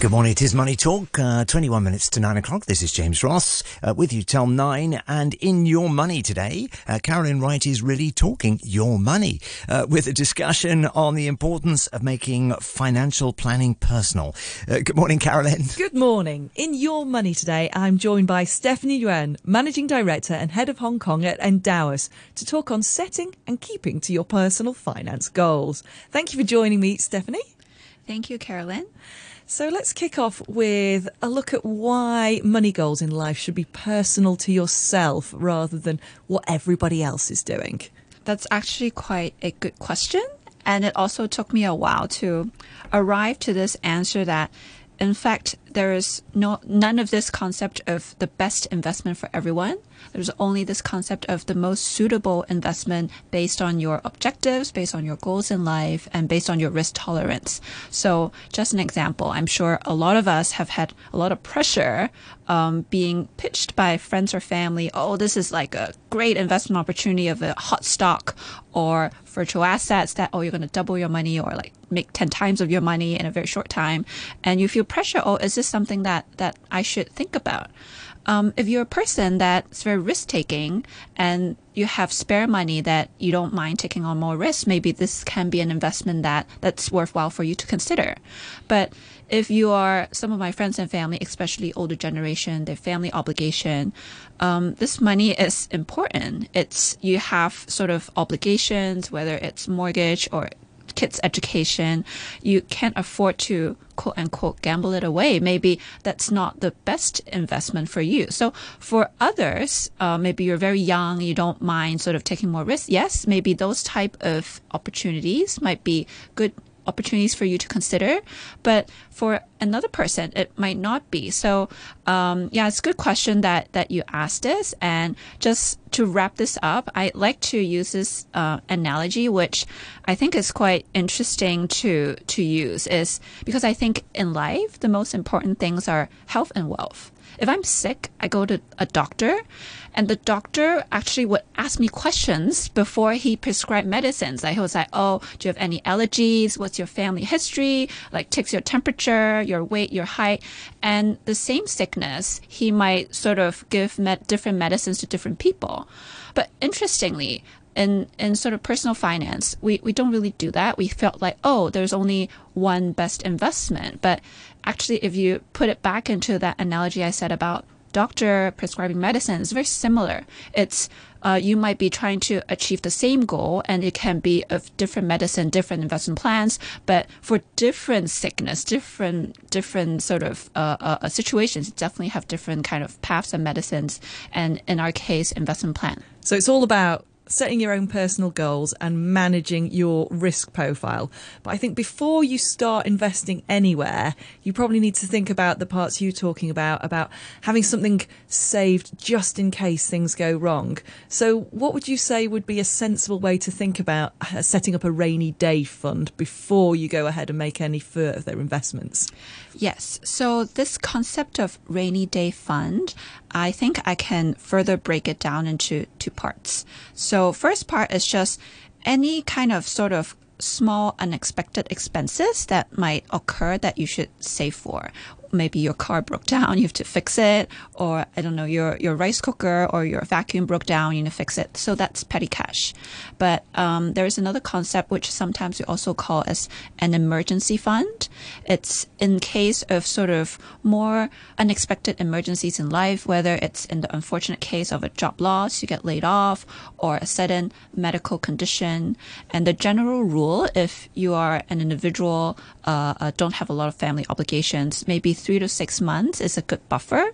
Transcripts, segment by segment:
Good morning. It is Money Talk. Uh, 21 minutes to 9 o'clock. This is James Ross uh, with you till 9. And in Your Money today, uh, Carolyn Wright is really talking your money uh, with a discussion on the importance of making financial planning personal. Uh, good morning, Carolyn. Good morning. In Your Money today, I'm joined by Steffanie Yuen, Managing Director and Head of Hong Kong at Endowus, to talk on setting and keeping to your personal finance goals. Thank you for joining me, Steffanie. Thank you, Carolyn. So let's kick off with a look at why money goals in life should be personal to yourself rather than what everybody else is doing. That's actually quite a good question. And it also took me a while to arrive to this answer that, in fact, there is no none of this concept of the best investment for everyone. There's only this concept of the most suitable investment based on your objectives, based on your goals in life, and based on your risk tolerance. So, just an example, I'm sure a lot of us have had a lot of pressure um, being pitched by friends or family. Oh, this is like a great investment opportunity of a hot stock or virtual assets that, oh, you're going to double your money or like make 10 times of your money in a very short time. And you feel pressure. Oh, is this something that, that I should think about? Um, if you're a person that's very risk taking and you have spare money that you don't mind taking on more risk, maybe this can be an investment that that's worthwhile for you to consider. But if you are some of my friends and family, especially older generation, their family obligation, um, this money is important. It's you have sort of obligations, whether it's mortgage or kids' education, you can't afford to quote unquote gamble it away. Maybe that's not the best investment for you. So for others, uh, maybe you're very young, you don't mind sort of taking more risks. Yes, maybe those type of opportunities might be good opportunities for you to consider. But for another person, it might not be. So, um, yeah, it's a good question that, that you asked this. And just to wrap this up, I like to use this uh, analogy, which I think is quite interesting to, to use is because I think in life, the most important things are health and wealth. If I'm sick, I go to a doctor and the doctor actually would ask me questions before he prescribed medicines. Like he was like, Oh, do you have any allergies? What's your family history? Like takes your temperature, your weight, your height. And the same sickness, he might sort of give med- different medicines to different people. But interestingly, in, in sort of personal finance, we, we don't really do that. We felt like, oh, there's only one best investment. But actually, if you put it back into that analogy I said about doctor prescribing medicine, it's very similar. It's uh, you might be trying to achieve the same goal, and it can be of different medicine, different investment plans, but for different sickness, different different sort of uh, uh, situations, definitely have different kind of paths and medicines, and in our case, investment plan. So it's all about setting your own personal goals and managing your risk profile. But I think before you start investing anywhere, you probably need to think about the parts you're talking about, about having something saved just in case things go wrong. So, what would you say would be a sensible way to think about uh, setting up a rainy day fund before you go ahead and make any further investments? Yes. So, this concept of rainy day fund, I think I can further break it down into two parts. So first part is just any kind of sort of small unexpected expenses that might occur that you should save for maybe your car broke down, you have to fix it, or I don't know, your your rice cooker or your vacuum broke down, you need to fix it. So that's petty cash. But um, there is another concept which sometimes we also call as an emergency fund. It's in case of sort of more unexpected emergencies in life, whether it's in the unfortunate case of a job loss, you get laid off, or a sudden medical condition. And the general rule, if you are an individual, uh, uh, don't have a lot of family obligations, maybe three to six months is a good buffer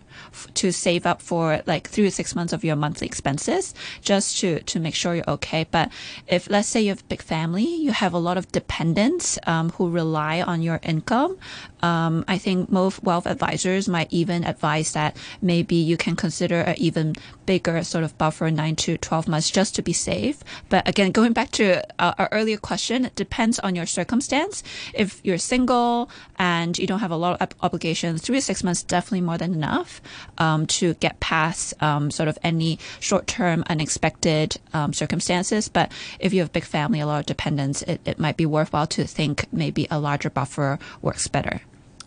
to save up for like three to six months of your monthly expenses just to, to make sure you're okay. But if let's say you have a big family, you have a lot of dependents um, who rely on your income, um, I think most wealth advisors might even advise that maybe you can consider an even bigger sort of buffer, nine to 12 months, just to be safe. But again, going back to our, our earlier question, it depends on your circumstance. If you're single and you don't have a lot of obligations, three to six months definitely more than enough um, to get past um, sort of any short-term unexpected um, circumstances. But if you have a big family, a lot of dependents, it, it might be worthwhile to think maybe a larger buffer works better.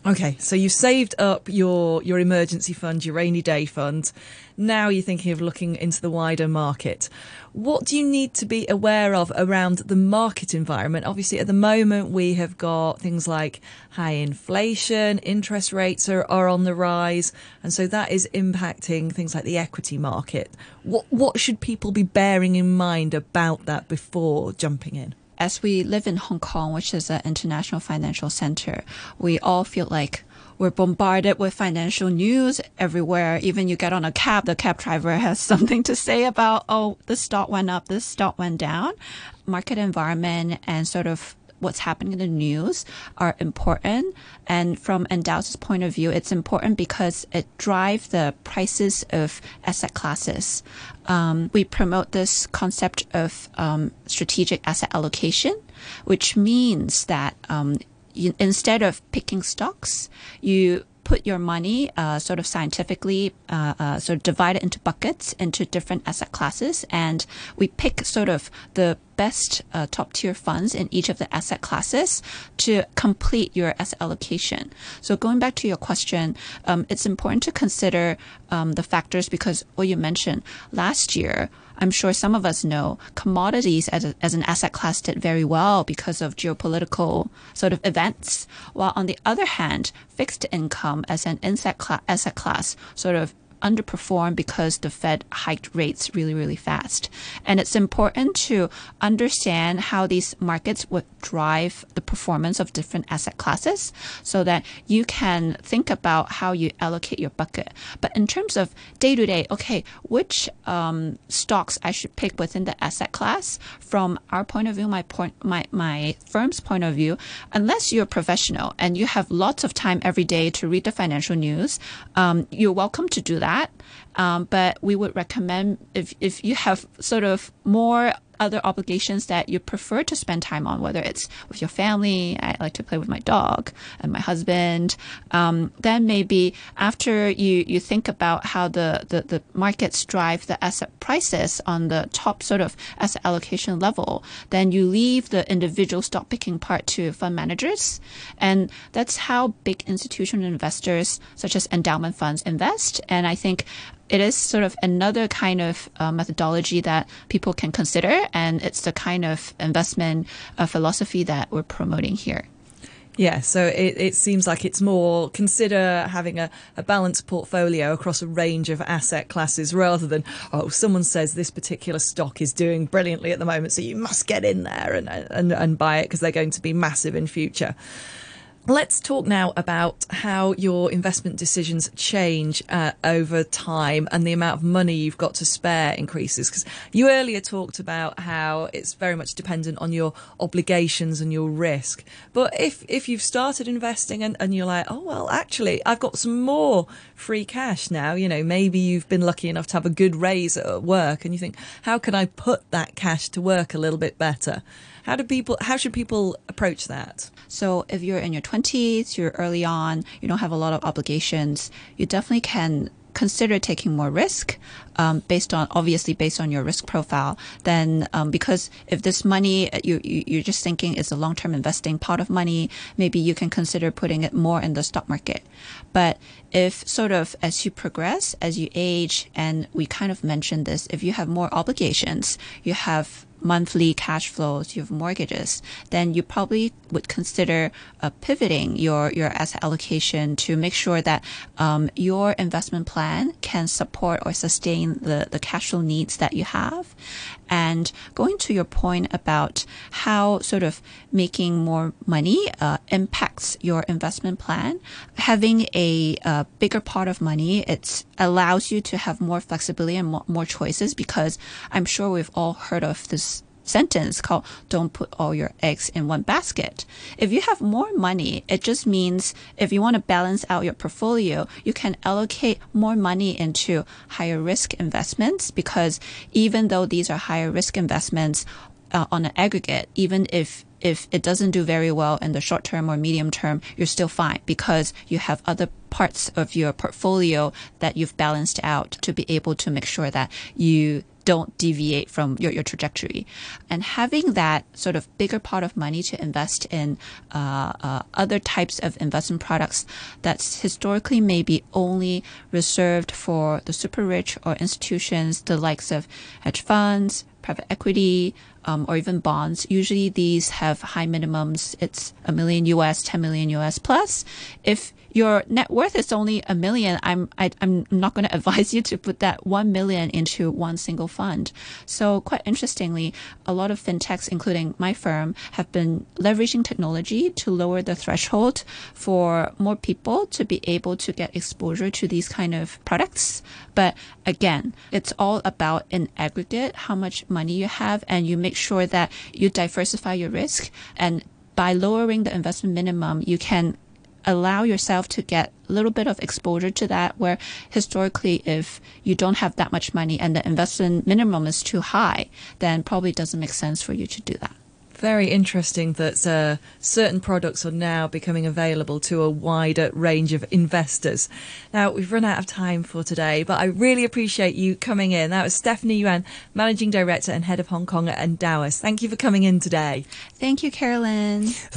Okay, so you saved up your your emergency fund, your rainy day fund. Now you're thinking of looking into the wider market. What do you need to be aware of around the market environment? Obviously, at the moment we have got things like high inflation, interest rates are, are on the rise, and so that is impacting things like the equity market. What what should people be bearing in mind about that before jumping in? As we live in Hong Kong, which is an international financial center, we all feel like we're bombarded with financial news everywhere. Even you get on a cab, the cab driver has something to say about, oh, this stock went up, this stock went down. Market environment and sort of what's happening in the news are important. And from Endowus' point of view, it's important because it drives the prices of asset classes. Um, we promote this concept of um, strategic asset allocation, which means that um, you, instead of picking stocks, you put your money uh, sort of scientifically, uh, uh, sort of divide it into buckets into different asset classes, and we pick sort of the best uh, top tier funds in each of the asset classes to complete your asset allocation. So going back to your question, um, it's important to consider um, the factors because what you mentioned last year. I'm sure some of us know commodities as, a, as an asset class did very well because of geopolitical sort of events. While on the other hand, fixed income as an asset, asset class sort of underperform because the Fed hiked rates really, really fast. And it's important to understand how these markets would drive the performance of different asset classes so that you can think about how you allocate your bucket. But in terms of day to day, okay, which um, stocks I should pick within the asset class from our point of view, my point, my, my firm's point of view, unless you're a professional and you have lots of time every day to read the financial news, um, you're welcome to do that that. Um, but we would recommend if, if you have sort of more other obligations that you prefer to spend time on, whether it's with your family, I like to play with my dog and my husband, um, then maybe after you, you think about how the, the, the markets drive the asset prices on the top sort of asset allocation level, then you leave the individual stock picking part to fund managers. And that's how big institutional investors, such as endowment funds, invest. And I think it is sort of another kind of uh, methodology that people can consider, and it's the kind of investment uh, philosophy that we're promoting here. Yeah, so it, it seems like it's more consider having a, a balanced portfolio across a range of asset classes rather than, oh, someone says this particular stock is doing brilliantly at the moment, so you must get in there and, and, and buy it because they're going to be massive in future. Let's talk now about how your investment decisions change uh, over time and the amount of money you've got to spare increases. Because you earlier talked about how it's very much dependent on your obligations and your risk. But if, if you've started investing and, and you're like, oh, well, actually, I've got some more free cash now, you know, maybe you've been lucky enough to have a good raise at work and you think, how can I put that cash to work a little bit better? How do people? How should people approach that? So if you're in your 20s, you're early on, you don't have a lot of obligations, you definitely can consider taking more risk um, based on obviously based on your risk profile then um, because if this money uh, you, you you're just thinking is a long-term investing pot of money maybe you can consider putting it more in the stock market. But if sort of as you progress as you age and we kind of mentioned this if you have more obligations you have monthly cash flows, you have mortgages, then you probably would consider uh, pivoting your, your asset allocation to make sure that um, your investment plan can support or sustain the, the cash flow needs that you have. And going to your point about how sort of making more money uh, impacts your investment plan, having a, a, bigger pot of money, it allows you to have more flexibility and more, more choices because I'm sure we've all heard of this sentence called don't put all your eggs in one basket. If you have more money, it just means if you want to balance out your portfolio, you can allocate more money into higher risk investments because even though these are higher risk investments, uh, on an aggregate, even if if it doesn't do very well in the short term or medium term, you're still fine because you have other parts of your portfolio that you've balanced out to be able to make sure that you don't deviate from your, your trajectory. And having that sort of bigger pot of money to invest in uh, uh, other types of investment products that's historically maybe only reserved for the super rich or institutions, the likes of hedge funds, private equity, um, or even bonds. Usually these have high minimums. It's a million US, 10 million US plus. If your net worth is only a million, I'm I, am i am not going to advise you to put that one million into one single fund. So quite interestingly, a lot of fintechs, including my firm, have been leveraging technology to lower the threshold for more people to be able to get exposure to these kind of products. But again, it's all about in aggregate how much money you have, and you make sure that you diversify your risk and by lowering the investment minimum, you can allow yourself to get a little bit of exposure to that where historically if you don't have that much money and the investment minimum is too high then probably doesn't make sense for you to do that very interesting that uh, certain products are now becoming available to a wider range of investors. Now, we've run out of time for today, but I really appreciate you coming in. That was Steffanie Yuen, Managing Director and Head of Hong Kong at Endowus. Thank you for coming in today. Thank you, Carolyn.